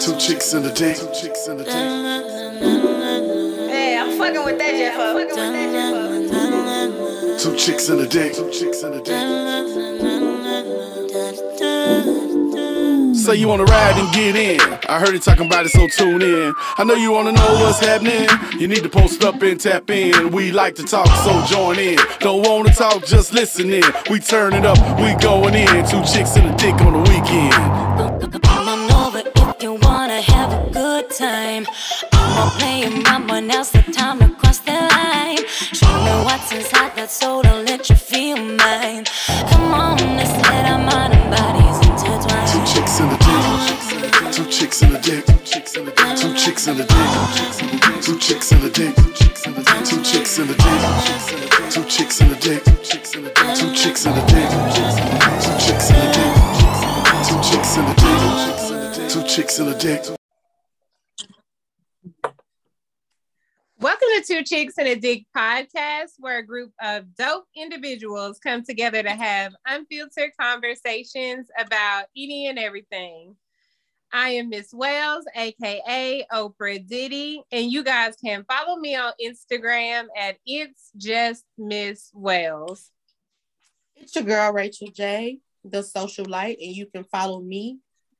Two chicks in the dick. Two chicks in the dick. Hey, I'm fucking with that Jeff. I'm fucking with that Jeff. Two chicks in the dick. Two chicks in the dick. Say you wanna ride and get in. I heard you talking about it, so tune in. I know you wanna know what's happening. You need to post up and tap in. We like to talk, so join in. Don't wanna talk, just listen in. We turn it up, we going in. Two chicks in the dick on the weekend. Time. I'ma play mama, now's the time to cross the line. Show me what's inside that soul, I'll let you feel mine. Come on, let's let our mind and bodies intertwine. Two chicks in the dick. Two chicks in the dick. Two chicks in the dick. Two chicks in the dick. Two chicks in the dick. Two chicks in the dick. Two chicks in the dick. Two chicks in the dick. Two chicks in the dick. Two chicks in the dick. Two chicks in the dick. Two chicks in the dick. Welcome to Two Chicks and a Dick podcast, where a group of dope individuals come together to have unfiltered conversations about eating and everything. I am Miss Wells, aka Oprah Diddy, and you guys can follow me on Instagram at It's Just Miss Wells. It's your girl Rachel J, the social light, and you can follow me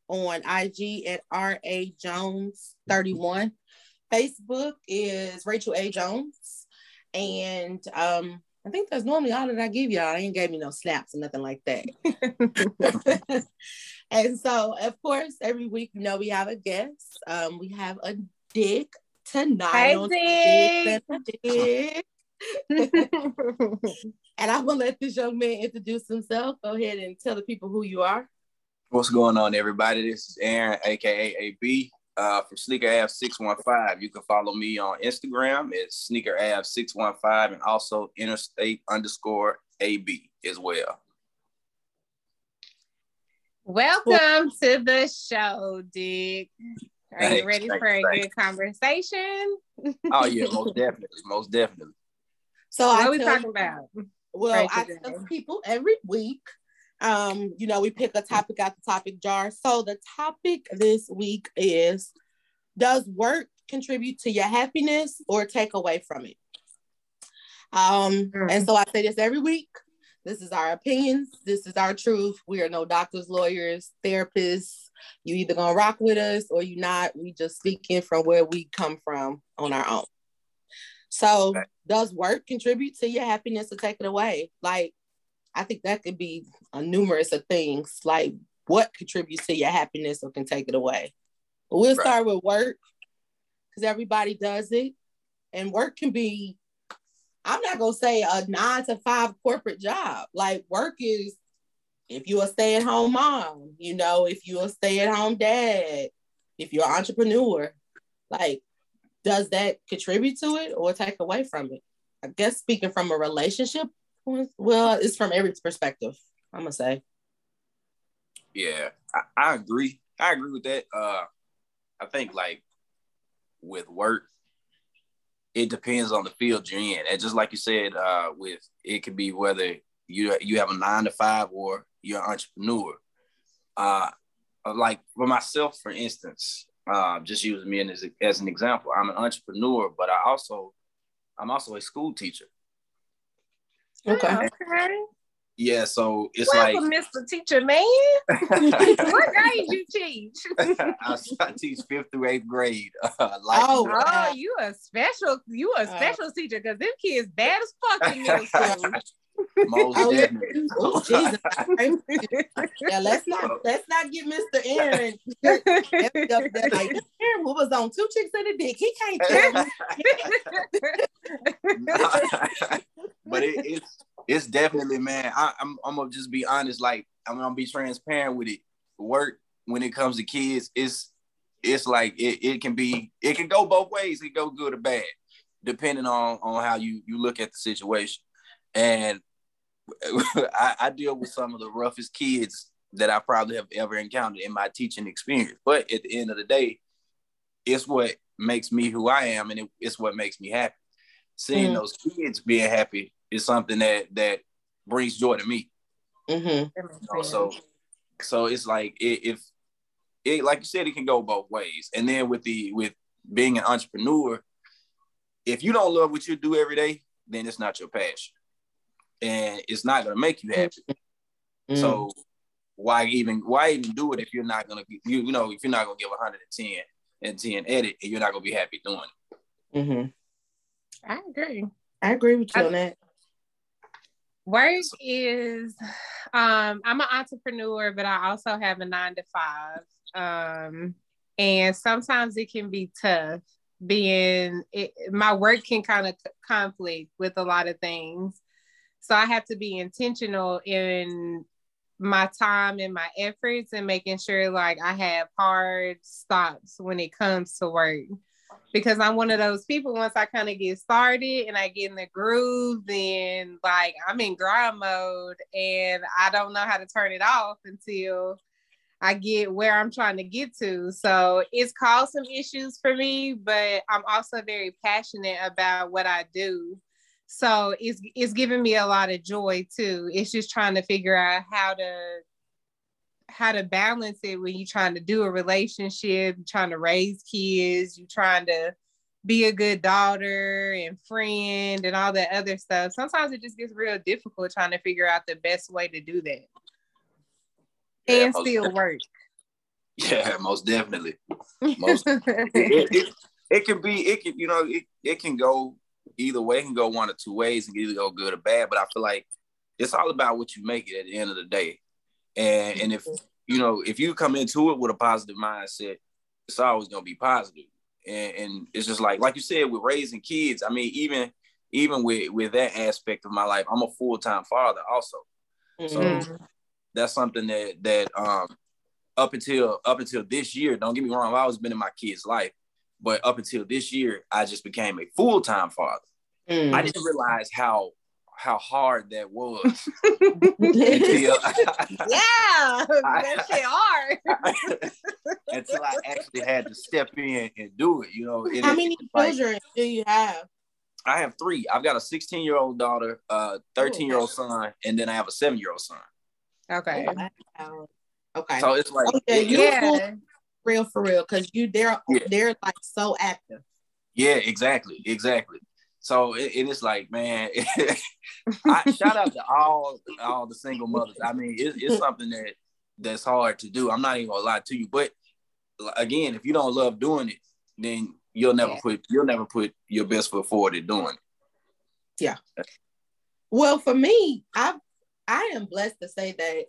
on IG at RA Jones 31. Facebook is Rachel A. Jones. And um, I think that's normally all that I give y'all. I ain't gave me no snaps or nothing like that. and so, of course, every week, you know, we have a guest. Um, we have a dick tonight. Hey, on Dick. Dick and Dick. and I'm gonna let this young man introduce himself. Go ahead and tell the people who you are. What's going on, everybody? This is Aaron, aka AB, uh, from Sneaker Ave 615. You can follow me on Instagram. It's Sneaker Ave 615 and also Interstate underscore AB as well. Welcome to the show, Dick. Are you ready thanks, for a thanks. good conversation? Oh yeah, most definitely, most definitely. So what I are we talking you- about? Well, right I today? tell people every week. Um, you know, we pick a topic out the topic jar. So the topic this week is does work contribute to your happiness or take away from it? Um, Mm. and so I say this every week. This is our opinions. This is our truth. We are no doctors, lawyers, therapists. You either gonna rock with us or you not. We just speaking from where we come from on our own. So does work contribute to your happiness or take it away? Like, I think that could be a numerous of things. Like, what contributes to your happiness or can take it away? But we'll Right. start with work because everybody does it, and work can be. I'm not gonna say a nine to five corporate job. Like, work is if you're a stay-at-home mom, you know, if you're a stay-at-home dad, if you're an entrepreneur, like does that contribute to it or take away from it? I guess speaking from a relationship, well, it's from every perspective. I'm gonna say. Yeah, I, I agree. I agree with that. Uh, I think like with work, it depends on the field you're in, and just like you said, uh, with it could be whether you you have a nine to five or you're an entrepreneur. Uh, like for myself, for instance, uh, just using me as, as an example, I'm an entrepreneur, but I also I'm also a school teacher. Okay. Okay. Yeah, so it's like Mr. Teacher Man. what grade you teach? I, I teach fifth through eighth grade. Uh, like, Oh, Oh, you a special, you a Uh, special teacher because them kids bad as fuck in middle school. most Oh, definitely. Oh, Jesus. yeah, let's not let's not get Mr. Aaron. every up there like Aaron who was on two chicks and a dick. He can't tell me. but it, it's it's definitely man. I, I'm I'm gonna just be honest. Like I'm gonna be transparent with it. Work when it comes to kids, it's it's like it, it can be it can go both ways. It can go good or bad, depending on on how you you look at the situation. And I, I deal with some of the roughest kids that I probably have ever encountered in my teaching experience. But at the end of the day, it's what makes me who I am, and it, it's what makes me happy. Seeing Mm. those kids being happy is something that that brings joy to me. Mhm. you know? So, so it's like i- if it like you said, it can go both ways. And then with the with being an entrepreneur, if you don't love what you do every day, then it's not your passion, and it's not gonna make you happy. Mm. So why even why even do it if you're not gonna you you know if you're not gonna give 110 and 10 edit and you're not gonna be happy doing it. Mm-hmm. I agree. I agree with you I- on that. Work is um I'm an entrepreneur, but I also have a nine to five. Um and sometimes it can be tough being it, my work can kind of conflict with a lot of things. So I have to be intentional in my time and my efforts and making sure like I have hard stops when it comes to work because I'm one of those people. Once I kind of get started and I get in the groove, then like I'm in grind mode and I don't know how to turn it off until I get where I'm trying to get to. So it's caused some issues for me, but I'm also very passionate about what I do. So it's it's giving me a lot of joy too. It's just trying to figure out how to how to balance it when you're trying to do a relationship, trying to raise kids, you're trying to be a good daughter and friend and all that other stuff. Sometimes it just gets real difficult trying to figure out the best way to do that Yeah, and still work. Yeah, most definitely. Most it, it, it, it can be it can you know it, it can go either way can go one or two ways and either go good or bad but i feel like it's all about what you make it at the end of the day. And and if you know if you come into it with a positive mindset it's always going to be positive. And, and it's just like like you said with raising kids i mean even even with with that aspect of my life i'm a full-time father also. So Mhm. that's something that that um up until up until this year don't get me wrong i've always been in my kid's life but up until this year i just became a full-time father Mm. i didn't realize how how hard that was until, yeah, that shit hard. until i actually had to step in and do it you know and How it- many like- children do you have? i have three i've got a 16 year old daughter a 13 year old son and then i have a seven year old son Okay. Wow. Okay. so it's like Okay, it- Yeah. real for real, because you they're Yeah. they're like so active. Yeah, exactly, exactly. So it, it is like, man, I, shout out to all all the single mothers. I mean, it, it's something that that's hard to do. I'm not even gonna lie to you, but again, if you don't love doing it, then you'll never Yeah. put you'll never put your best foot forward at doing it. Yeah. Well, for me, I I am blessed to say that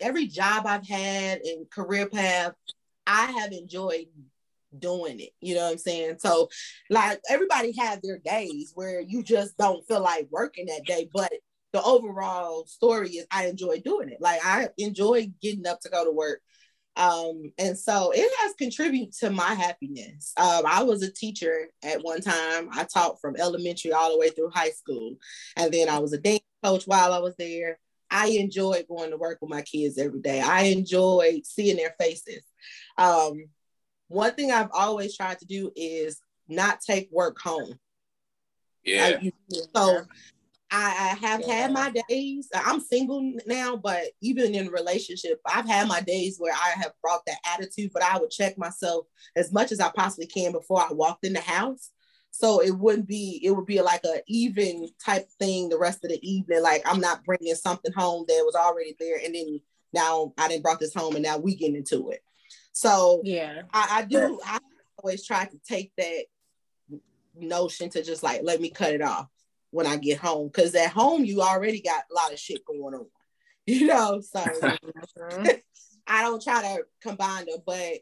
every job I've had and career path, I have enjoyed doing it. You know what I'm saying? So, like everybody has their days where you just don't feel like working that day, but the overall story is I enjoy doing it. Like I enjoy getting up to go to work. Um, and so it has contributed to my happiness. Um, I was a teacher at one time. I taught from elementary all the way through high school. And then I was a dance coach while I was there. I enjoyed going to work with my kids every day. I enjoyed seeing their faces. Um, one thing I've always tried to do is not take work home. Yeah, I- so I, I have had my days. I'm single now, but even in a relationship, I've had my days where I have brought that attitude, but I would check myself as much as I possibly can before I walked in the house. So it wouldn't be, it would be like a even type thing the rest of the evening. Like I'm not bringing something home that was already there. And then now I didn't brought this home and now we getting into it. So Yeah. I, I do. I always try to take that notion to just like let me cut it off when I get home because at home you already got a lot of shit going on, you know. So Mhm. I don't try to combine them, but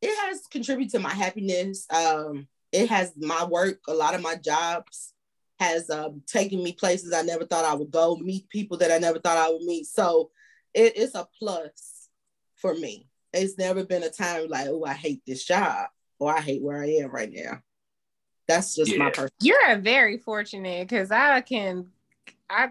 it has contributed to my happiness. Um, it has my work. A lot of my jobs has um, taken me places I never thought I would go, meet people that I never thought I would meet. So it, it's a plus for me. It's never been a time like, oh, I hate this job or I hate where I am right now. That's just my Yeah. person. You're very fortunate because I can, I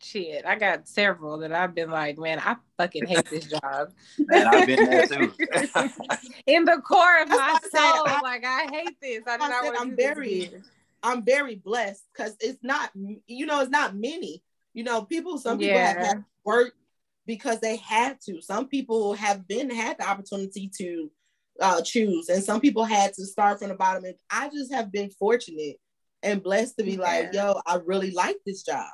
shit, I got several that I've been like, man, I fucking hate this job. and I've been there too. In the core of That's my why I said soul, I- like I hate this. I, I said, want I'm to this very- I'm very blessed because it's not, you know, it's not many. You know, people, some people have Yeah. had work because they had to. Some people have been had the opportunity to uh, choose, and some people had to start from the bottom. And I just have been fortunate and blessed to be yeah. like, yo, I really like this job,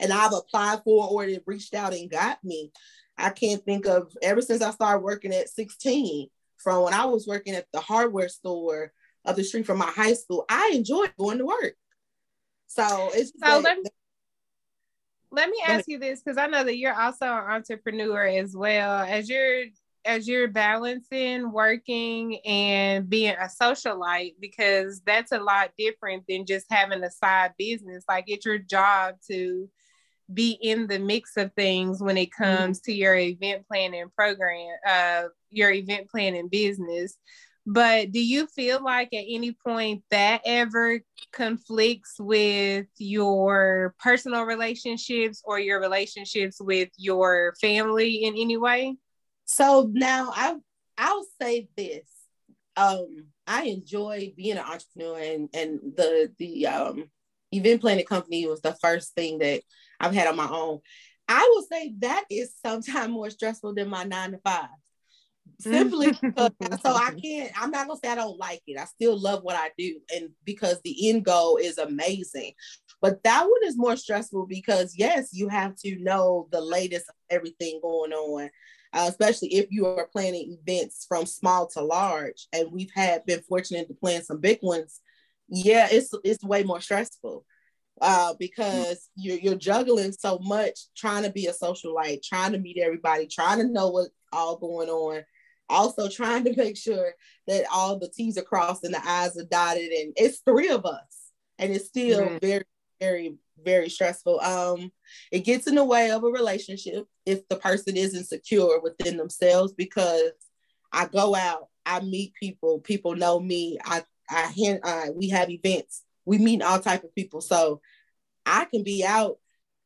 and I've applied for or it reached out and got me. I can't think of ever since I started working at 16, from when I was working at the hardware store up the street from my high school. I enjoyed going to work. So it's so me, let me ask you this because I know that you're also an entrepreneur as well as you're as you're balancing working and being a socialite because that's a lot different than just having a side business like it's your job to be in the mix of things when it mm-hmm. comes mm-hmm. to your event planning program uh your event planning business but do you feel like at any point that ever conflicts with your personal relationships or your relationships with your family in any way? So now I I'll say this. Um, I enjoy being an entrepreneur and, and the the um, event planning company was the first thing that I've had on my own. I will say that is sometimes more stressful than my nine to five simply because so I can't I'm not gonna say I don't like it. I still love what I do and because the end goal is amazing. But that one is more stressful because yes, you have to know the latest of everything going on. Uh, especially if you are planning events from small to large and we've had been fortunate to plan some big ones yeah it's it's way more stressful uh, because you're, you're juggling so much trying to be a socialite trying to meet everybody trying to know what's all going on also trying to make sure that all the T's are crossed and the I's are dotted. And it's three of us. And it's still mm-hmm. very, very, very stressful. Um, it gets in the way of a relationship if the person isn't secure within themselves because I go out, I meet people, people know me, I I, I we have events, we meet all type of people. So I can be out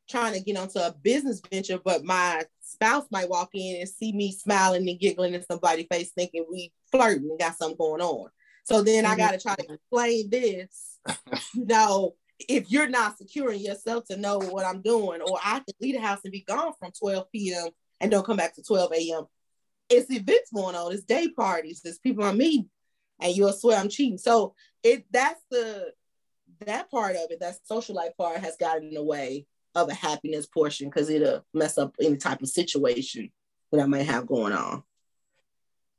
trying to get onto a business venture, but my spouse might walk in and see me smiling and giggling in somebody's face, thinking we flirting and got something going on. So then mm-hmm. I got to try to explain this. you know, if you're not securing yourself to know what I'm doing, or I can leave the house and be gone from 12 p.m. and don't come back to 12 a.m. It's events going on, it's day parties, there's people I'm meeting, and you'll swear I'm cheating. So it that's the that part of it, that social life part has gotten in the way of a happiness portion because it'll mess up any type of situation that I might have going on.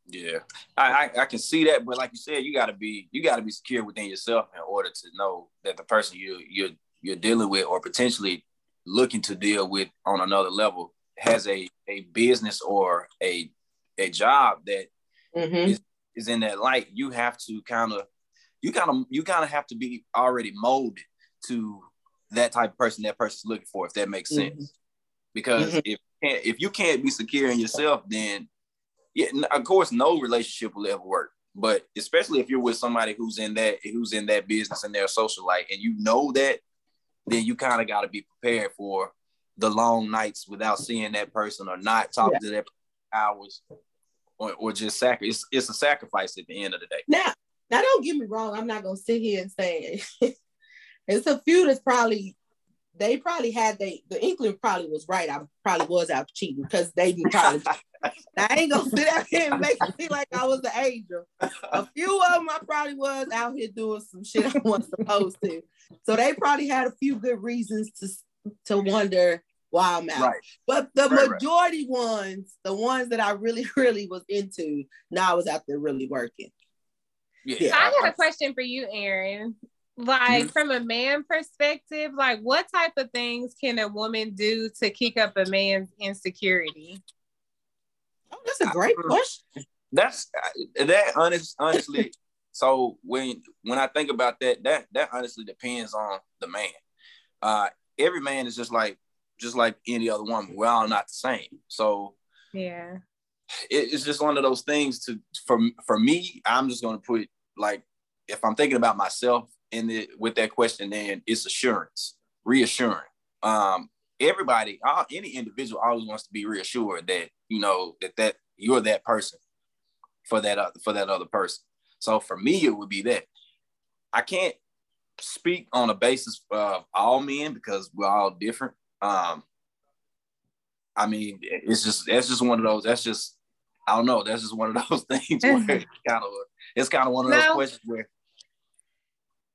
Yeah, I, I, I can see that, but like you said, you gotta be you gotta be secure within yourself in order to know that the person you you're you're dealing with or potentially looking to deal with on another level has a a business or a a job that mm-hmm. is, is in that light. You have to kind of you kind of you kind of have to be already molded to that type of person that person's looking for, if that makes sense. Mm-hmm. Because mm-hmm. if if you can't be secure in yourself, then yeah, of course, no relationship will ever work. But especially if you're with somebody who's in that who's in that business and their social life, and you know that, then you kind of got to be prepared for the long nights without seeing that person or not talking yeah. to that hours or, or just sacrifice. it's, it's a sacrifice at the end of the day. Now, now don't get me wrong. I'm not gonna sit here and say It's a few that's probably they probably had they the inkling probably was right. I probably was out cheating because they didn't probably. I ain't gonna sit out here and make it seem like I was the angel. A few of them I probably was out here doing some shit I wasn't supposed to. So they probably had a few good reasons to to wonder why I'm out. Right. But the right, majority right. ones, the ones that I really, really was into, now I was out there really working. Yeah. I got a question for you, Aaron like mm-hmm. from a man perspective like what type of things can a woman do to kick up a man's insecurity? Oh that's a great question. That's that honest honestly so when when i think about that that that honestly depends on the man. Uh every man is just like just like any other woman. We're all not the same. So yeah. it, it's just one of those things to for for me i'm just going to put like if i'm thinking about myself in the with that question, then it's assurance, reassuring. Um, everybody, all, any individual always wants to be reassured that you know that that you're that person for that other for that other person. So for me, it would be that I can't speak on a basis of all men because we're all different. Um, I mean, it's just that's just one of those. That's just I don't know. That's just one of those things where it's kind of it's kind of one of those No. questions where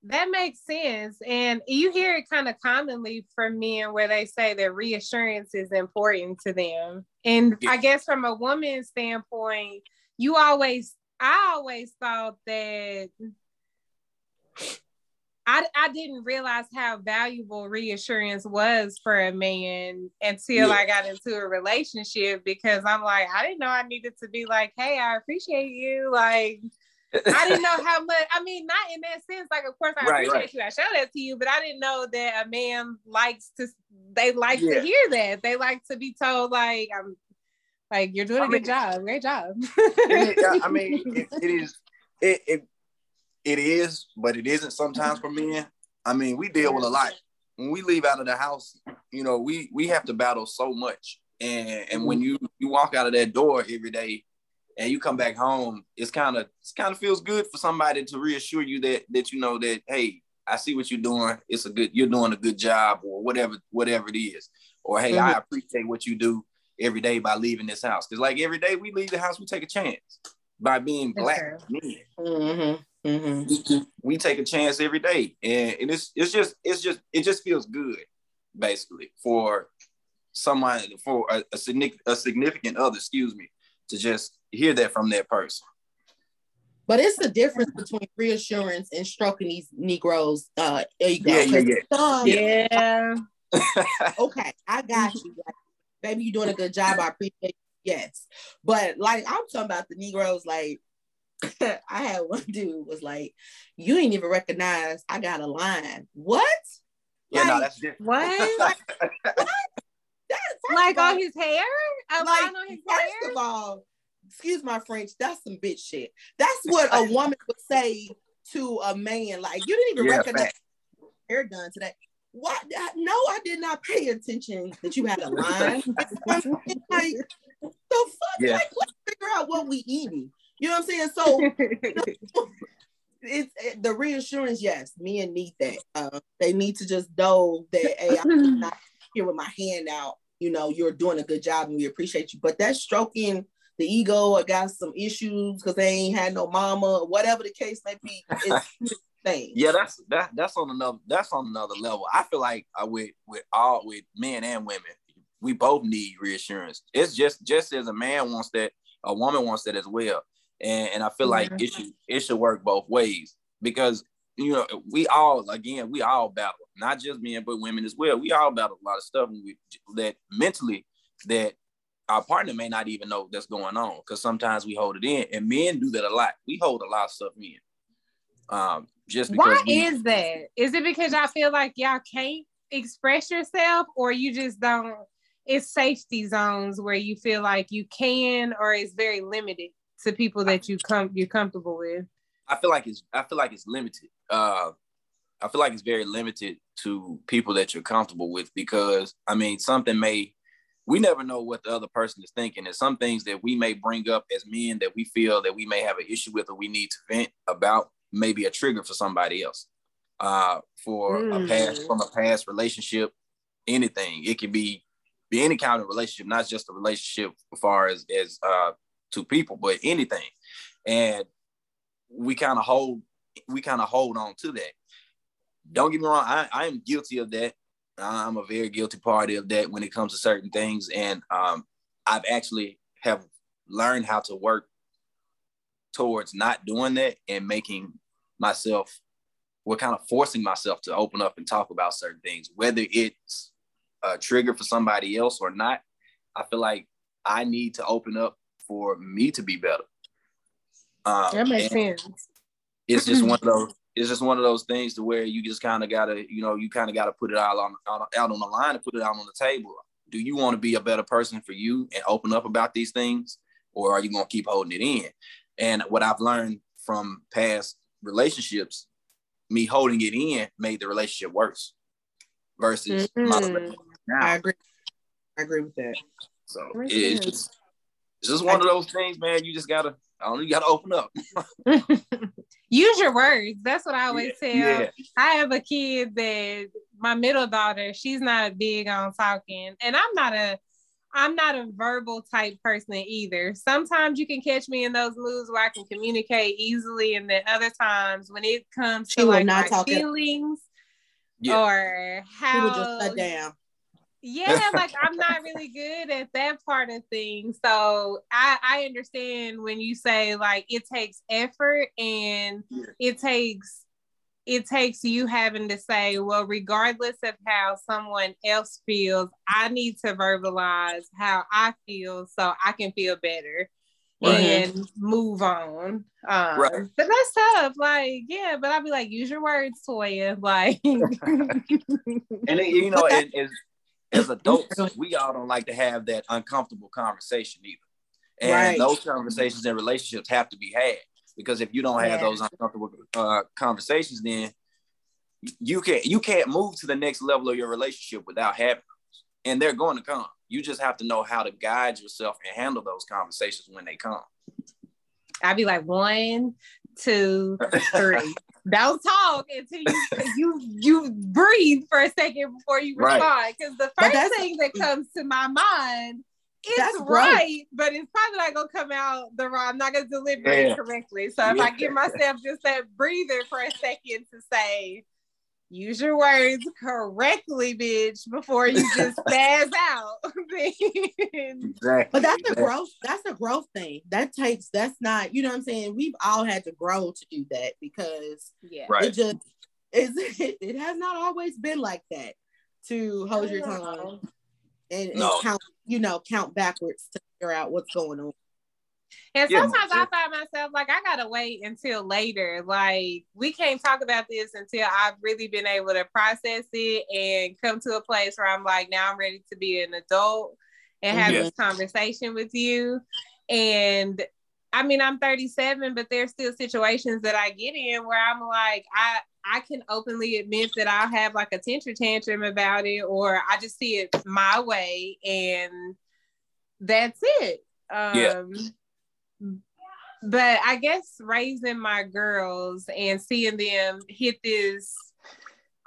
That makes sense. And you hear it kind of commonly from men where they say that reassurance is important to them. And Yeah. I guess from a woman's standpoint, you always, I always thought that I, I didn't realize how valuable reassurance was for a man until Yeah. I got into a relationship because I'm like, I didn't know I needed to be like, hey, I appreciate you. Like, I didn't know how much. I mean, not in that sense. Like, of course, I Right, appreciate right. you. I show that to you, but I didn't know that a man likes to. They like Yeah. to hear that. They like to be told, like, I'm, like you're doing a I good job. Great job. It I mean, it, it is. It, it it is, but it isn't sometimes for men. I mean, we deal with a lot. When we leave out of the house, you know, we we have to battle so much. And and when mm-hmm. you you walk out of that door every day and you come back home, it's kind of it's kind of feels good for somebody to reassure you that that you know that hey, I see what you're doing. It's a good you're doing a good job or whatever whatever it is. Or hey, I appreciate what you do every day by leaving this house. Cause like every day we leave the house, we take a chance by being That's black true. men. Mm-hmm. Mm-hmm. We take a chance every day, and, and it's it's just it's just it just feels good, basically, for someone for a, a significant a significant other, excuse me, to just hear that from that person. But it's the difference between reassurance and stroking these Negroes' uh, ego. Yeah, yeah, 'Cause some- yeah. okay, I got you. Like, baby, you're doing a good job. I appreciate it. Yes. But like I'm talking about the Negroes, like I had one dude was like, You ain't even recognize I got a line. What? Yeah, no, that's different. What? That, first like on his hair? A like line on his first hair? of all, excuse my French, that's some bitch shit. That's what a woman would say to a man. Like, you didn't even Yeah, recognize fact. hair done today. What? I- No, I did not pay attention that you had a line. like, the fuck? Yeah. Like, let's figure out what we eating. You know what I'm saying? So it's it, the reassurance. Yes, men need that. Uh, they need to just know that hey, I'm not here with my hand out. You know, you're doing a good job, and we appreciate you. But that stroking the ego or got some issues because they ain't had no mama or whatever the case may be. It's thing. Yeah, that's that that's on another that's on another level. I feel like uh, with with all with men and women, we both need reassurance. It's just just as a man wants that, a woman wants that as well. And and I feel like it should it should work both ways because you know we all again we all battle not just men but women as well. We all battle a lot of stuff and we, that mentally that our partner may not even know that's going on because sometimes we hold it in and men do that a lot. We hold a lot of stuff in. Um, just because Why we, is that? Is it because y'all feel like y'all can't express yourself, or you just don't? It's safety zones where you feel like you can, or it's very limited to people that you come you're comfortable with. I feel like it's I feel like it's limited. Uh, I feel like it's very limited to people that you're comfortable with because I mean something may we never know what the other person is thinking. And some things that we may bring up as men that we feel that we may have an issue with or we need to vent about may be a trigger for somebody else. Uh, for a past Mm. from a past relationship, anything. It can be be any kind of relationship, not just a relationship as far as as uh two people, but anything. And we kind of hold we kind of hold on to that. Don't get me wrong, I, I am guilty of that. I'm a very guilty party of that when it comes to certain things. And um, I've actually have learned how to work towards not doing that and making myself we're kind of forcing myself to open up and talk about certain things, whether it's a trigger for somebody else or not. I feel like I need to open up for me to be better. Um, That makes sense. It's just one of those. It's just one of those things to where you just kind of gotta, you know, you kind of gotta put it out on, on out on the line and put it out on the table. Do you want to be a better person for you and open up about these things, or are you gonna keep holding it in? And what I've learned from past relationships, me holding it in made the relationship worse versus my Mhm. relationship I agree. I agree with that. So it's just, it's just one of those things, man. You just gotta, I don't, you gotta open up. Use your words. That's what I always tell. Yeah, I have a kid that my middle daughter, she's not big on talking. And I'm not a I'm not a verbal type person either. Sometimes you can catch me in those moods where I can communicate easily, and then other times when it comes She to like not my talk at- feelings Yeah. or He would just how shut down. Yeah like i'm not really good at that part of things so i i understand when you say like it takes effort and Yeah. it takes it takes you having to say well regardless of how someone else feels i need to verbalize how i feel so i can feel better Right. and move on um Right. but that's tough like yeah but i'll be like use your words toya like And then, you know, and, as as adults, we all don't like to have that uncomfortable conversation either. And Right. those conversations and relationships have to be had because if you don't have Yeah. those uncomfortable uh, conversations, then you can't you can't move to the next level of your relationship without having those. And they're going to come. You just have to know how to guide yourself and handle those conversations when they come. I'd be like one, two, three. Don't talk until you you you breathe for a second before you respond. Because the first thing that comes to my mind is That's growth. right, but it's probably not gonna come out the wrong. I'm not gonna deliver Yeah. it correctly. So if I give myself just that breather for a second to say, use your words correctly, bitch, before you just spaz out. Exactly. But that's a growth. That's a growth thing. That takes. That's not. You know what I'm saying. We've all had to grow to do that because yeah. Right. it just is. It, it has not always been like that. To hold your tongue and, and No. count. You know, count backwards to figure out what's going on. And Yeah, sometimes I find myself like I gotta wait until later. Like we can't talk about this until I've really been able to process it and come to a place where I'm like, now I'm ready to be an adult and have Yeah. this conversation with you. And I mean, I'm 37, but there's still situations that I get in where I'm like, I I can openly admit that I'll have like a temper tantrum about it, or I just see it my way, and that's it. Um, Yeah. But I guess raising my girls and seeing them hit this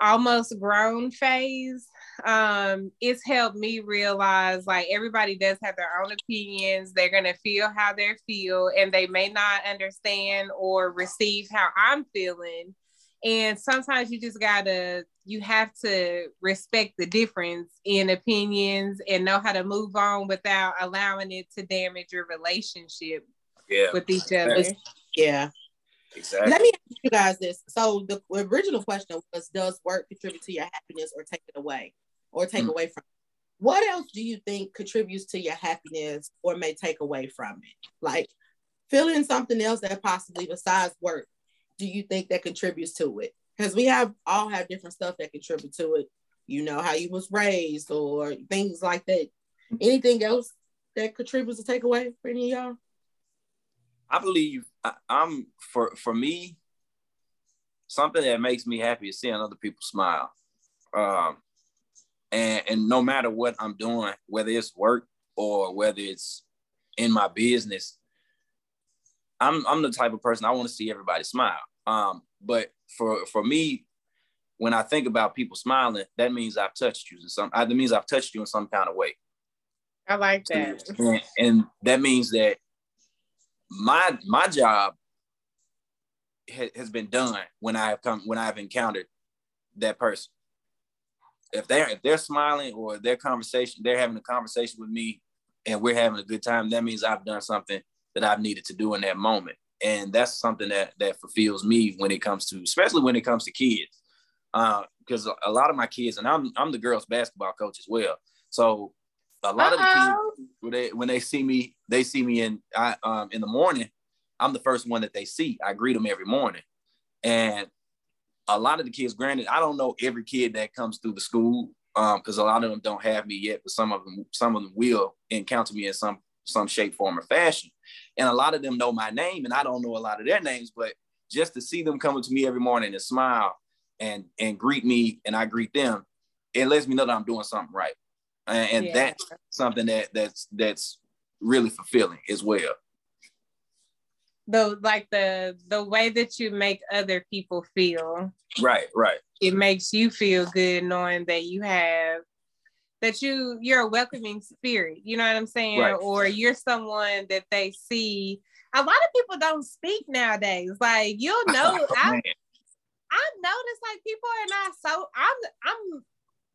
almost grown phase, um, it's helped me realize like everybody does have their own opinions. They're gonna feel how they feel, and they may not understand or receive how I'm feeling. And sometimes you just gotta, you have to respect the difference in opinions and know how to move on without allowing it to damage your relationship Yeah, with each other. Yeah. exactly. Let me ask you guys this. So the original question was, does work contribute to your happiness or take it away, or take Hmm. away from? It? What else do you think contributes to your happiness or may take away from it? Like feeling something else that possibly besides work, do you think that contributes to it? Because we have all have different stuff that contribute to it. You know how you was raised or things like that. Anything else that contributes to take away for any of y'all? I believe I, I'm for for me. Something that makes me happy is seeing other people smile, um, and and no matter what I'm doing, whether it's work or whether it's in my business, I'm I'm the type of person I want to see everybody smile. Um, but for for me, when I think about people smiling, that means I've touched you in some. That means I've touched you in some kind of way. I like that. and, and that means that my my job ha- has been done when I have come when I have encountered that person. If they're if they're smiling or their conversation, they're having a conversation with me, and we're having a good time. That means I've done something that I've needed to do in that moment, and that's something that that fulfills me when it comes to, especially when it comes to kids, uh, because a lot of my kids, and I'm I'm the girls basketball coach as well, so a lot of the kids when they when they see me, they see me in I um in the morning. I'm the first one that they see. I greet them every morning, and a lot of the kids. Granted, I don't know every kid that comes through the school because a lot of them don't have me yet, but some of them some of them will encounter me in some some shape, form, or fashion. And a lot of them know my name, and I don't know a lot of their names. But just to see them coming to me every morning and smile and and greet me, and I greet them, it lets me know that I'm doing something right and, and Yeah. that's something that that's that's really fulfilling as well. The like the the way that you make other people feel. Right, right. It makes you feel good knowing that you have that you you're a welcoming spirit. You know what I'm saying? Right. Or you're someone that they see. A lot of people don't speak nowadays. Like you'll oh, know. I I've noticed like people are not so. I'm I'm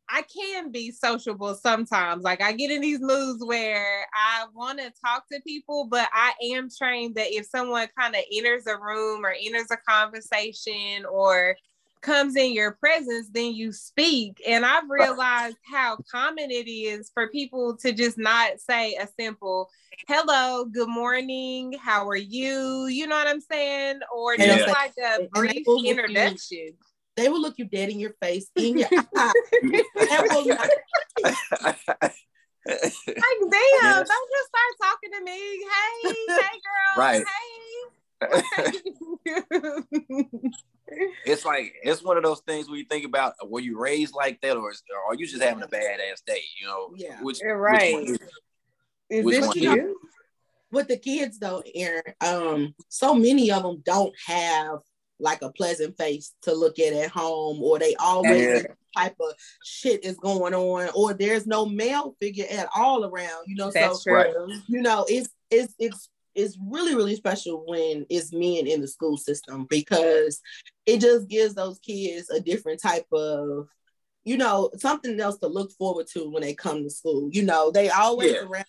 I can be sociable sometimes. Like I get in these moods where I want to talk to people, but I am trained that if someone kind of enters a room or enters a conversation or comes in your presence, then you speak. And I've realized how common it is for people to just not say a simple hello, good morning, how are you? You know what I'm saying? Or Yeah. just like a brief introduction. They will look you dead in your face, in your eye. Will not- Like, damn, Yes. don't just start talking to me. Hey, hey, girl. Right. Hey. it's like it's one of those things where you think about were you raised like that or, or are you just having a badass day you know Yeah. which, You're which right. one is it? Is Which this one? you? with the kids though, Aaron, um, so many of them don't have like a pleasant face to look at at home, or they always Yeah. type of shit is going on, or there's no male figure at all around. You know, That's so true. Right. you know, it's it's it's it's really really special when it's men in the school system because it just gives those kids a different type of you know something else to look forward to when they come to school you know they always Yeah. around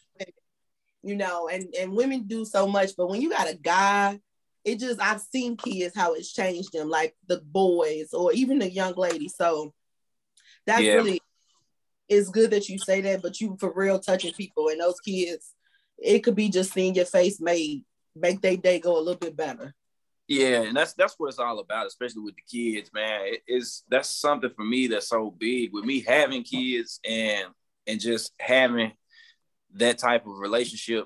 you know and and women do so much but when you got a guy it just i've seen kids how it's changed them like the boys or even the young lady so that's Yeah. really it's good that you say that but you for real touching people and those kids it could be just seeing your face made make their day go a little bit better. Yeah and that's that's what it's all about especially with the kids man. It is that's something for me that's so big with me having kids and and just having that type of relationship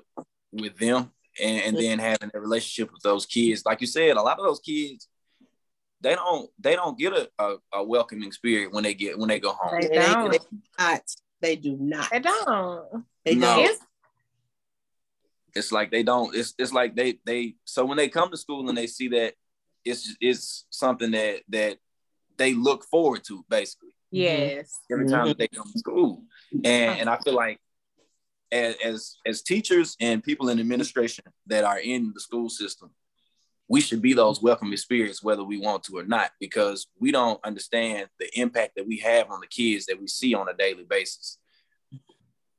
with them and, and then having a relationship with those kids. Like you said a lot of those kids they don't they don't get a, a, a welcoming spirit when they get when they go home. They They- they- don't. they do not. They do not. I don't. they No. don't. It's- it's like they don't it's it's like they they so when they come to school and they see that it's it's something that that they look forward to basically. Yes. every time that they come to school. And and i feel like as as, as teachers and people in administration that are in the school system we should be those welcoming spirits whether we want to or not because we don't understand the impact that we have on the kids that we see on a daily basis.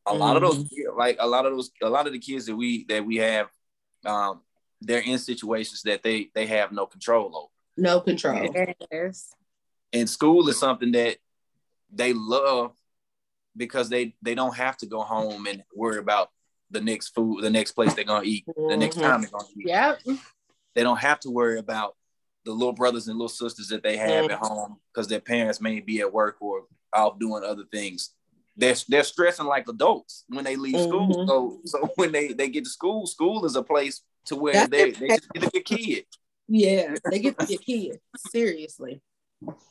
A lot of those like a lot of those a lot of the kids that we that we have um they're in situations that they they have no control over. No control. Yes. and school is something that they love because they they don't have to go home and worry about the next food the next place they're gonna eat the next Mhm. time they're gonna eat Yep. they don't have to worry about the little brothers and little sisters that they have at home because their parents may be at work or off doing other things they're, they're stressing like adults when they leave school Mhm. so so when they they get to school school is a place to where That's they, they just get a kid yeah they get to your kid seriously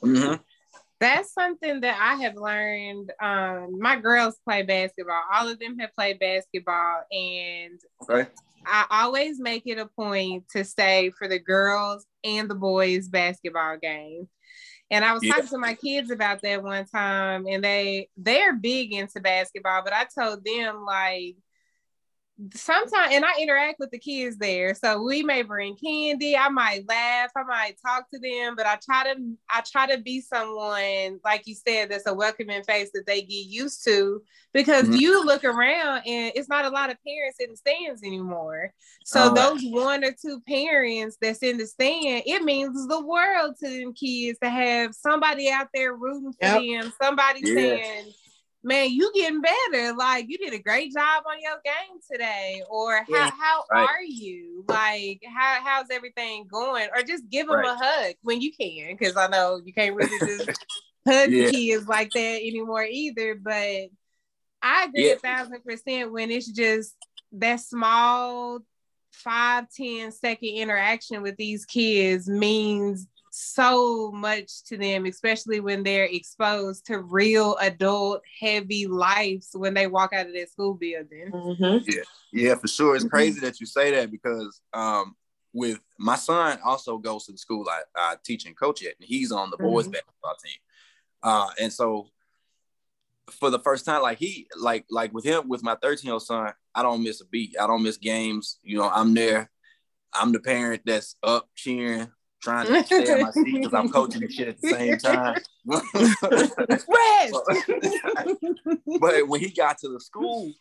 Mhm. That's something that I have learned. Um, my girls play basketball. All of them have played basketball, and okay I always make it a point to stay for the girls and the boys basketball game. And I was Yeah. talking to my kids about that one time, and they they're big into basketball, but I told them like sometimes and I interact with the kids there. So we may bring candy, I might laugh, I might talk to them, but I try to I try to be someone, like you said, that's a welcoming face that they get used to because Mhm. you look around and it's not a lot of parents in the stands anymore. So right. those one or two parents that's in the stand, it means the world to them kids to have somebody out there rooting for Yep. them, somebody Yeah. saying, Man, you getting better. Like you did a great job on your game today. Or how, Yeah. how Right. are you? Like how how's everything going? Or just give them Right. a hug when you can, because I know you can't really just hug Yeah. kids like that anymore either. But I agree Yeah. a thousand percent when it's just that small five, 10 second interaction with these kids means so much to them, especially when they're exposed to real adult heavy lives when they walk out of that school building. Mhm. Yeah, for sure. Mm-hmm. It's crazy that you say that because um, with my son also goes to the school I, I teach and coach at, and he's on the boys Mhm. basketball team. Uh, and so for the first time, like he, like, like with him, with my 13 year old son, I don't miss a beat. I don't miss games. You know, I'm there. I'm the parent that's up cheering, trying to stay in my seat because I'm coaching and shit at the same time. but when he got to the school,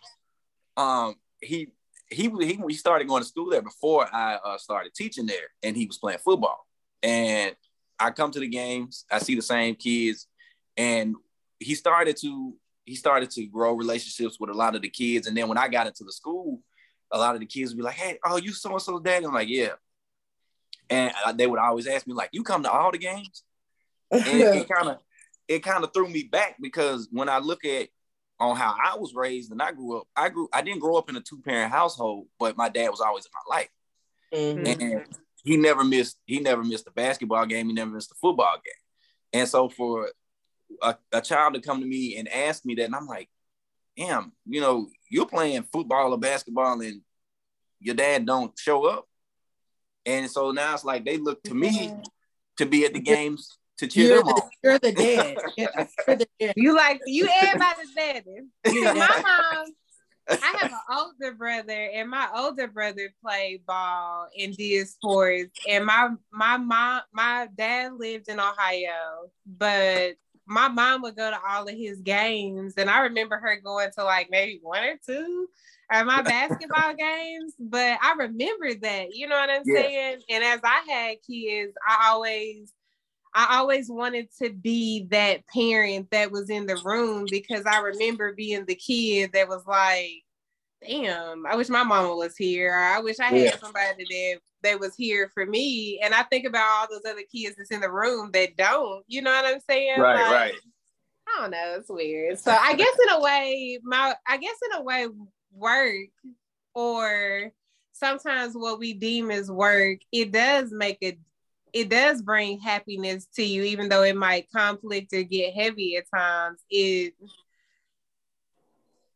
um, he he he he started going to school there before I uh, started teaching there, and he was playing football. And I come to the games, I see the same kids, and he started to he started to grow relationships with a lot of the kids. And then when I got into the school, a lot of the kids would be like, "Hey, oh, you so and so dad?" I'm like, "Yeah." And they would always ask me like, "You come to all the games?" And it kind of it kind of threw me back because when I look at on how I was raised and I grew up, I grew I didn't grow up in a two parent household, but my dad was always in my life, mm-hmm. and he never missed he never missed a basketball game, he never missed a football game, and so for a, a child to come to me and ask me that, and I'm like, damn, you know, you're playing football or basketball and your dad don't show up. And so now it's like they look to me to be at the games to cheer you're them the, on. You're the dad. You're the dad. You like you everybody's daddy. My mom, I have an older brother, and my older brother played ball and did sports. And my my mom, my dad lived in Ohio, but my mom would go to all of his games, and I remember her going to like maybe one or two of my basketball games. But I remember that, you know what I'm yeah. saying? And as I had kids, I always I always wanted to be that parent that was in the room because I remember being the kid that was like, damn, I wish my mama was here. Or I wish I had yeah. somebody that that was here for me. And I think about all those other kids that's in the room that don't. You know what I'm saying? Right, like, right. I don't know. It's weird. So I guess in a way, my I guess in a way, work or sometimes what we deem as work, it does make it it does bring happiness to you, even though it might conflict or get heavy at times. It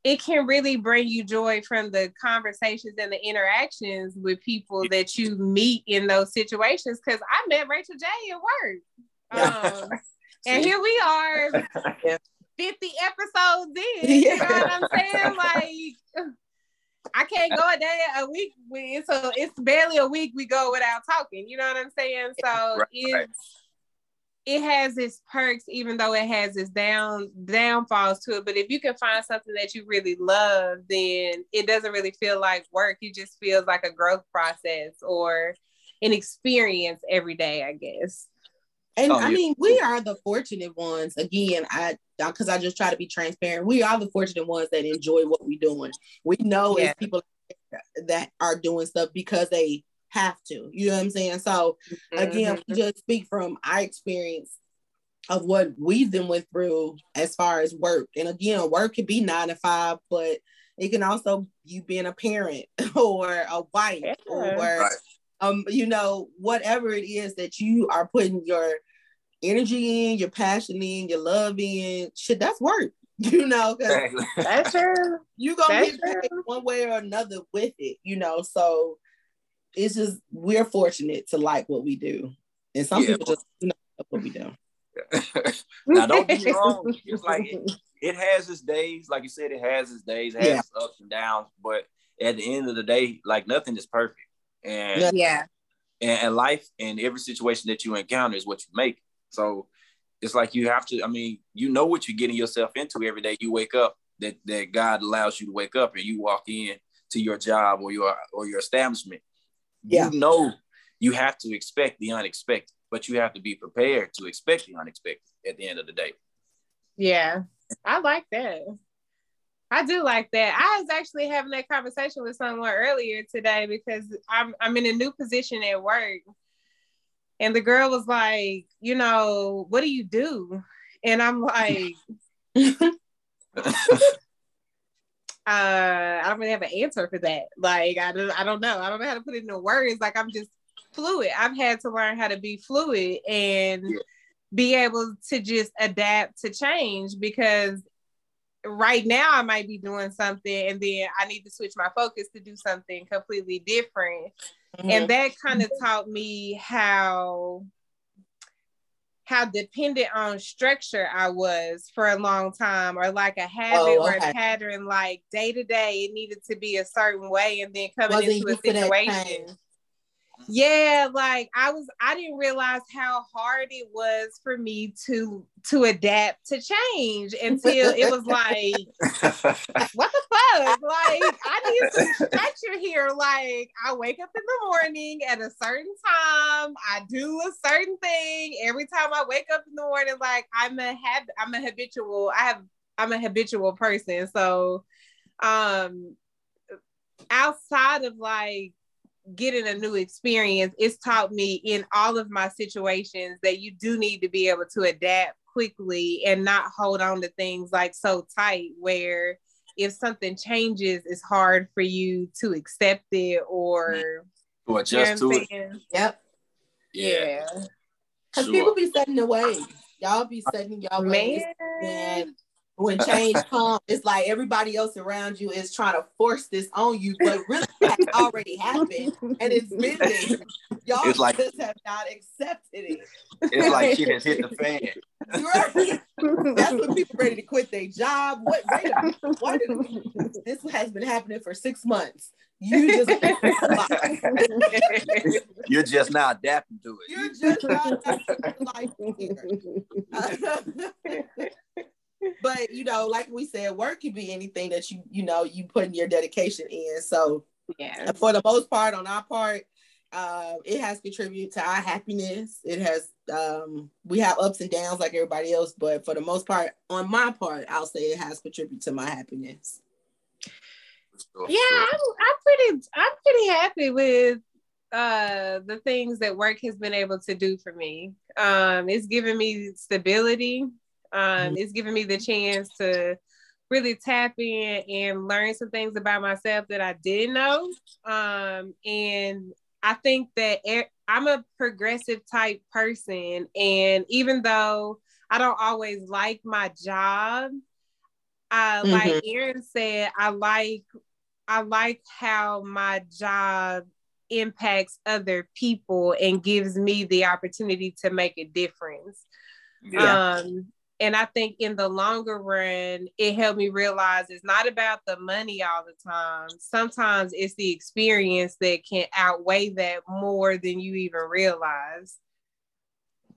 it can really bring you joy from the conversations and the interactions with people that you meet in those situations. Because I met Rachel J at work. Um, and here we are 50 episodes in. You know what I'm saying? Like I can't go a day a week. So it's barely a week we go without talking. You know what I'm saying? So right, it's it has its perks, even though it has its down downfalls to it. But if you can find something that you really love, then it doesn't really feel like work. It just feels like a growth process or an experience every day, I guess. And oh, I mean, we are the fortunate ones. Again, I because I just try to be transparent. We are the fortunate ones that enjoy what we're doing. We know yeah. as people that are doing stuff because they have to. You know what I'm saying? So again, mm-hmm. we just speak from our experience of what we've been went through as far as work. And again, work can be nine to five, but it can also you being a parent or a wife yeah. or right. Um, you know, whatever it is that you are putting your energy in, your passion in, your love in, shit, that's work. You know, because that's true. You gonna get paid one way or another with it, you know. So it's just we're fortunate to like what we do, and some yeah, people just you know what we do. now, don't be wrong. It's like it, it, has its days, like you said, it has its days, it has yeah. its ups and downs. But at the end of the day, like nothing is perfect, and yeah, and, and life and every situation that you encounter is what you make. So it's like you have to. I mean, you know what you're getting yourself into every day. You wake up that that God allows you to wake up, and you walk in to your job or your or your establishment yeah. you know you have to expect the unexpected, but you have to be prepared to expect the unexpected at the end of the day. Yeah, I like that. I do like that. I was actually having that conversation with someone earlier today because I'm I'm in a new position at work. And the girl was like, you know, what do you do? And I'm like, uh, I don't really have an answer for that. Like I don't, I don't know. I don't know how to put it into words. Like I'm just fluid. I've had to learn how to be fluid and be able to just adapt to change because right now I might be doing something and then I need to switch my focus to do something completely different. Mm-hmm. And that kind of taught me how how dependent on structure I was for a long time, or like a habit Oh, or a pattern, like day to day, it needed to be a certain way, and then coming Wasn't into a used to that situation. Yeah, like I was, I didn't realize how hard it was for me to to adapt to change until it was like what the fuck? Like, I need some structure here. Like, I wake up in the morning at a certain time. I do a certain thing every time I wake up in the morning. Like, I'm a hab- I'm a habitual. I have. I'm a habitual person. So, um, outside of like getting a new experience, it's taught me in all of my situations that you do need to be able to adapt quickly and not hold on to things like so tight where if something changes, it's hard for you to accept it or to adjust you know to what it. Yep. Yeah, Because sure. people be setting the way. Y'all be setting y'all ways. Man. And when change comes, it's like everybody else around you is trying to force this on you, but really it already happened and it's been there. Y'all It's like- just have not accepted it. it's like she has hit the fan. Right? That's when people ready to quit their job. What? Wait a minute. Why did this has been happening for six months? You just You're just now adapting to it. you're just not like here. But you know, like we said, work can be anything that you you know you put in your dedication in. So yeah. for the most part, on our part, uh, it has contributed to our happiness. It has um, we have ups and downs like everybody else, but for the most part, on my part, I'll say it has contributed to my happiness. Yeah. I'm, I'm pretty I'm pretty happy with uh the things that work has been able to do for me. Um it's given me stability. Um it's given me the chance to really tap in and learn some things about myself that I didn't know. Um and I think that I'm a progressive type person and even though I don't always like my job, I like Aaron said, I like I like how my job impacts other people and gives me the opportunity to make a difference. Yeah. Um, and I think in the longer run, it helped me realize it's not about the money all the time. Sometimes it's the experience that can outweigh that more than you even realize.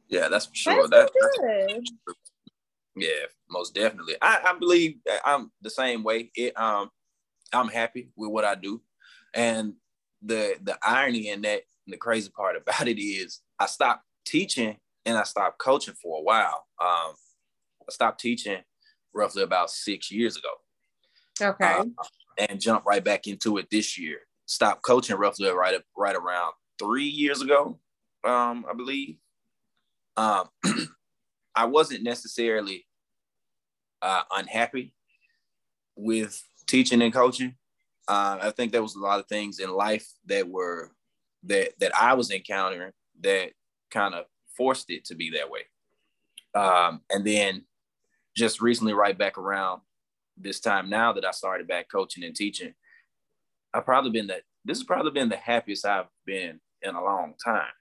yeah, that's for sure. That's That, that's good. Yeah, most definitely. I, I believe that I'm the same way. It um I'm happy with what I do. And the the irony in that and the crazy part about it is I stopped teaching and I stopped coaching for a while. Um I stopped teaching roughly about six years ago. Okay. uh, and jumped right back into it this year. Stopped coaching roughly right up right around three years ago, um, I believe. Um, I wasn't necessarily uh, unhappy with teaching and coaching. Uh, I think there was a lot of things in life that were that that I was encountering that kind of forced it to be that way. Um, and then just recently, right back around this time now that I started back coaching and teaching, I've probably been that this has probably been the happiest I've been in a long time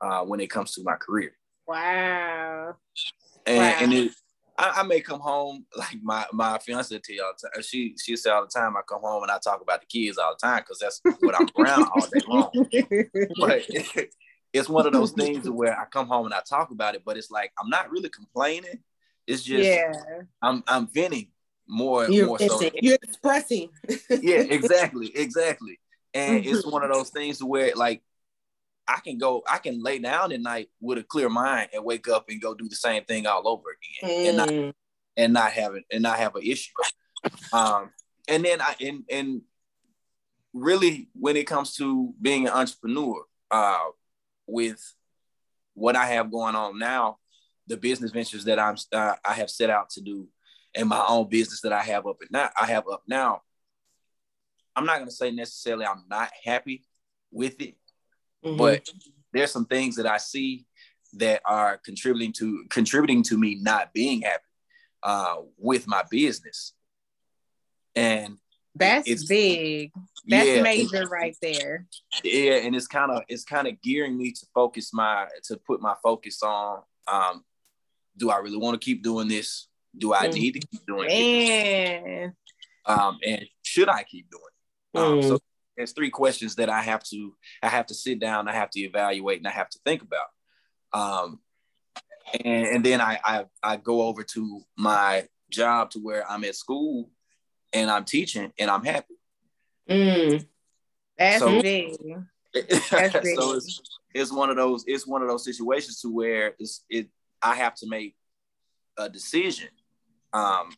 uh, when it comes to my career. wow. And, Wow. and it, I, I may come home like my my fiance tell you all the time. She she say all the time I come home and I talk about the kids all the time because that's what I'm around all day long. But it's one of those things where I come home and I talk about it, but it's like I'm not really complaining. It's just yeah. I'm I'm venting more You're, more so. You're expressing. yeah, exactly, exactly. And it's one of those things where like I can go, I can lay down at night with a clear mind and wake up and go do the same thing all over again, and not Mm. and not have it and not have an issue. Um, and then I and and really when it comes to being an entrepreneur, uh, with what I have going on now, the business ventures that I'm uh, I have set out to do, and my own business that I have up and now I have up now. I'm not gonna say necessarily I'm not happy with it, Mhm. but there's some things that I see that are contributing to contributing to me not being happy uh, with my business. And That's It's- big. That's yeah, major right there. yeah, and it's kind of it's kind of gearing me to focus my to put my focus on Um, do I really want to keep doing this? Do I Mm. need to keep doing it? Um, and should I keep doing it? Um, Mm. so there's three questions that I have to I have to sit down, I have to evaluate, and I have to think about. Um, and, and then I, I I go over to my job to where I'm at school and I'm teaching and I'm happy. Mm. That's So- big. so big. it's, it's one of those it's one of those situations to where it's it I have to make a decision. Um,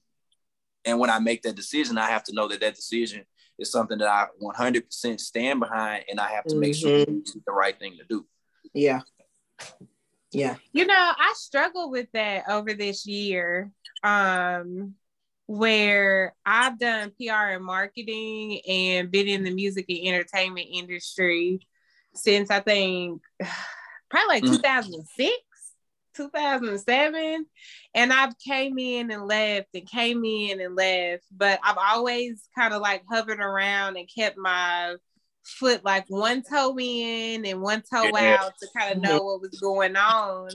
and when I make that decision, I have to know that that decision is something that I 100% stand behind, and I have to make sure Mhm. it's the right thing to do. Yeah. Yeah. You know, I struggled with that over this year. Um, where I've done PR and marketing and been in the music and entertainment industry since I think probably like Mhm. 2006, 2007. And I've came in and left and came in and left, but I've always kind of like hovered around and kept my foot like one toe in and one toe Yeah. out to kind of know what was going on.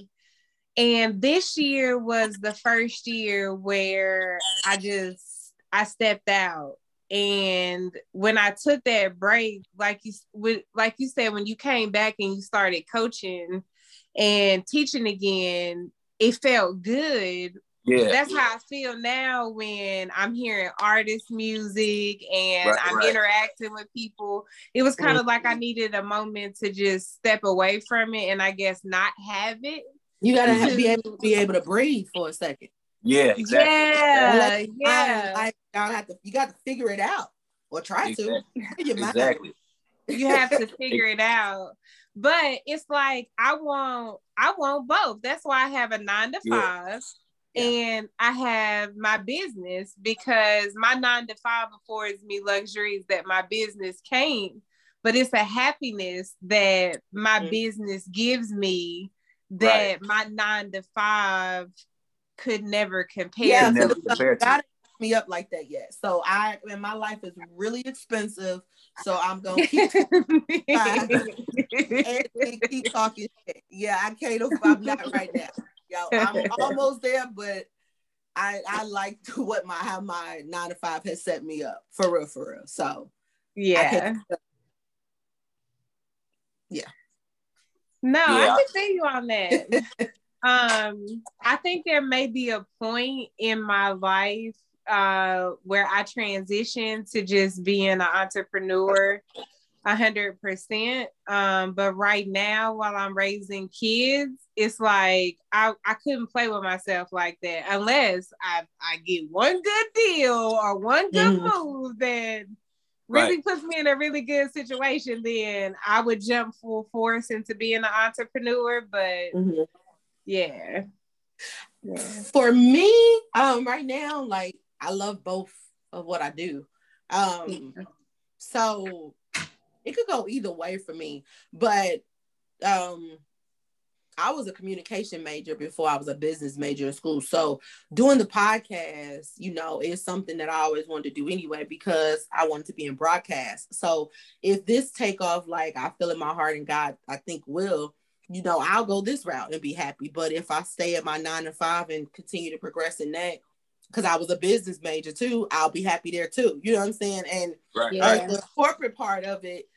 And this year was the first year where I just I stepped out. And when I took that break, like you like you said, when you came back and you started coaching and teaching again, it felt good. Yeah, That's how I feel now when I'm hearing artist music and Right, I'm right. interacting with people. It was kind of mm-hmm. like I needed a moment to just step away from it and I guess not have it. You gotta have, be able to be able to breathe for a second. yeah, exactly. Yeah, Like, yeah. I, I, y'all have to. You got to figure it out or try to. Exactly. you have to figure it out. But it's like I want I want both. That's why I have a nine to five. Yeah. And I have my business because my nine to five affords me luxuries that my business can't. But it's a happiness that my Mhm. business gives me that my nine to five could never compare. Yeah, Can to. never so compare to. me up like that yet. So I, and my life is really expensive. So I'm gonna keep and keep talking shit. Yeah, I can't. I'm not right now. Yo, I'm almost there, but I I like to what my how my nine to five has set me up for real, for real. So yeah. yeah. No, Yeah. I can see you on that. um, I think there may be a point in my life uh where I transitioned to just being an entrepreneur a hundred percent. Um, but right now while I'm raising kids, it's like I, I couldn't play with myself like that unless I, I get one good deal or one good Mhm. move that really puts me in a really good situation, then I would jump full force into being an entrepreneur. But Mhm. yeah. Yeah. For me, um, right now, like I love both of what I do. Um, so it could go either way for me. But um I was a communication major before I was a business major in school. So doing the podcast, you know, is something that I always wanted to do anyway because I wanted to be in broadcast. So if this take off like I feel in my heart and God I think will, you know, I'll go this route and be happy. But if I stay at my nine to five and continue to progress in that, because I was a business major too, I'll be happy there too. You know what I'm saying? And Right. Yeah. the corporate part of it,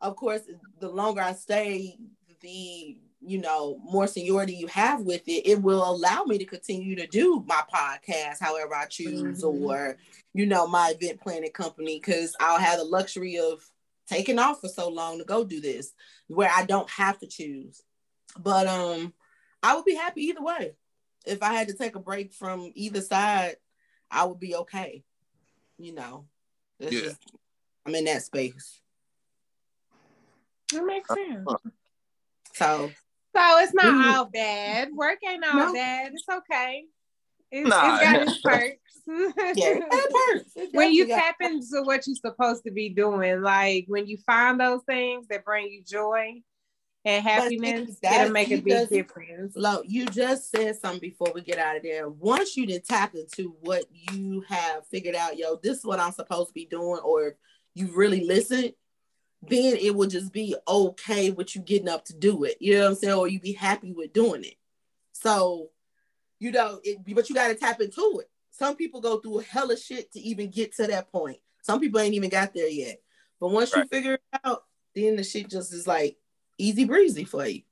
of course, the longer I stay, the you know more seniority you have with it, it will allow me to continue to do my podcast however I choose, Mhm. or you know my event planning company because I'll have the luxury of taking off for so long to go do this, where I don't have to choose. But um, I would be happy either way. If I had to take a break from either side, I would be okay. You know, It's Yeah. just- I'm in that space. That makes sense. So So it's not Mhm. all bad. Work ain't all No. bad. It's okay. It's, Nah. it's got its perks. yeah, it hurts. When you definitely got- tap into what you're supposed to be doing, like when you find those things that bring you joy and happiness, that- it'll make a you big just- difference. Lo, you just said something before we get out of there. Once you did tap into what you have figured out, yo, this is what I'm supposed to be doing, or if you really listen, then it will just be okay with you getting up to do it. You know what I'm saying? Or you be happy with doing it. So, you know, it, but you got to tap into it. Some people go through hella shit to even get to that point. Some people ain't even got there yet. But once right. you figure it out, then the shit just is like easy breezy for you.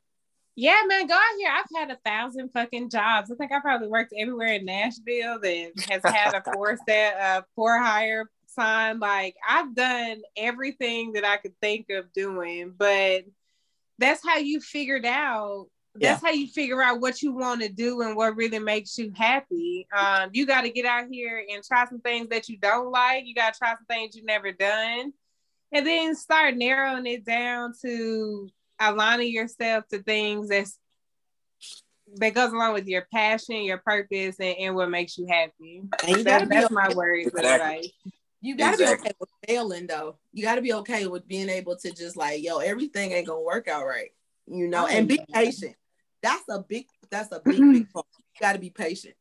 Yeah, man, go out here. I've had a thousand fucking jobs. I think I probably worked everywhere in Nashville that has had a four set uh for hire sign. Like I've done everything that I could think of doing, but that's how you figured out that's yeah. how you figure out what you want to do and what really makes you happy. Um, you got to get out here and try some things that you don't like. You got to try some things you've never done, and then start narrowing it down to aligning yourself to things that's that goes along with your passion, your purpose, and, and what makes you happy. And you that, that's okay. my words exactly. You gotta exactly. be okay with failing though. You gotta be okay with being able to just like, yo, everything ain't gonna work out right. You know, oh, and be patient. That's a big, that's a big, big point. You gotta be patient.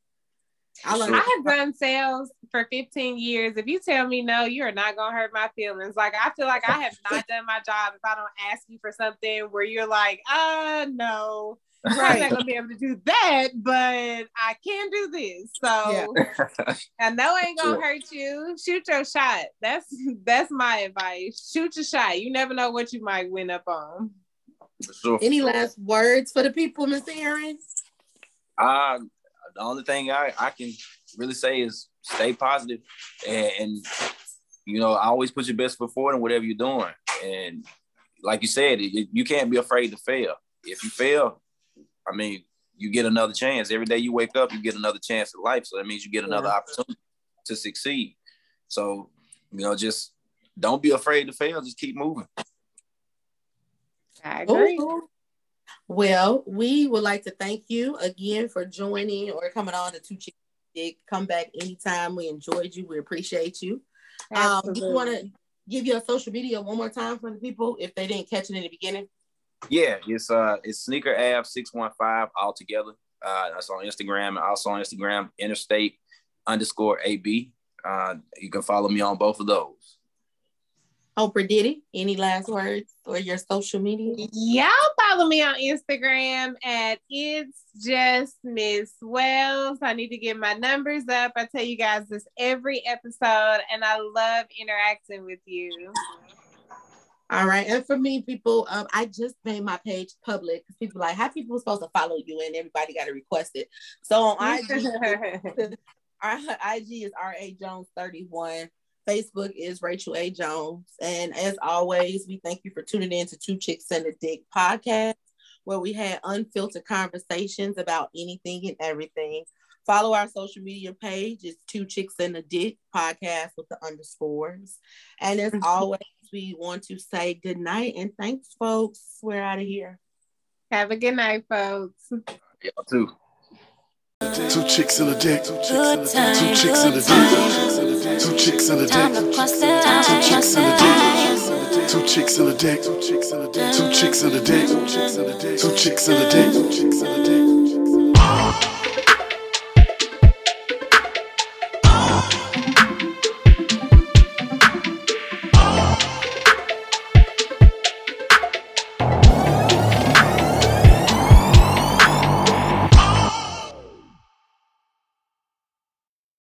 I, I have done sales for 15 years. If you tell me no, you are not gonna hurt my feelings. Like I feel like I have not done my job if I don't ask you for something where you're like, uh no. Right. I'm not gonna be able to do that, but I can do this. So yeah. I know I ain't gonna hurt you. Shoot your shot. That's that's my advice. Shoot your shot. You never know what you might win up on. Sure. Any last words for the people, Mr. Aaron? Uh, the only thing I, I can really say is stay positive and, and you know, I always put your best foot forward in whatever you're doing. And like you said, it, you can't be afraid to fail. If you fail, I mean, you get another chance. Every day you wake up, you get another chance at life. So that means you get another yeah. opportunity to succeed. So, you know, just don't be afraid to fail. Just keep moving. I agree. Ooh. Well, we would like to thank you again for joining or coming on to Two Chicks Come back anytime. We enjoyed you. We appreciate you. Um, you want to give your social media one more time for the people if they didn't catch it in the beginning? Yeah, it's uh it's sneaker av six one five all together. Uh, that's on Instagram and also on Instagram interstate underscore ab. Uh, you can follow me on both of those. Oprah Diddy, any last words or your social media? Y'all follow me on Instagram at it's just Miss Wells. I need to get my numbers up. I tell you guys this every episode, and I love interacting with you. All right, and for me, people, um, I just made my page public because people like how people supposed to follow you, and everybody got to request it. So on IG, our IG is R A Jones thirty one. Facebook is Rachel A. Jones. And as always, we thank you for tuning in to Two Chicks and a Dick podcast, where we had unfiltered conversations about anything and everything. Follow our social media page. It's Two Chicks and a Dick podcast with the underscores. And as mm-hmm. always, we want to say good night and thanks, folks. We're out of here. Have a good night, folks. Y'all too. Two chicks in a dick. Two chicks in a dick. Two chicks in a dick. Two chicks in a dick. Two chicks in a dick. Two chicks in a dick. Two chicks in a dick. Two chicks in a dick. Two chicks in a dick.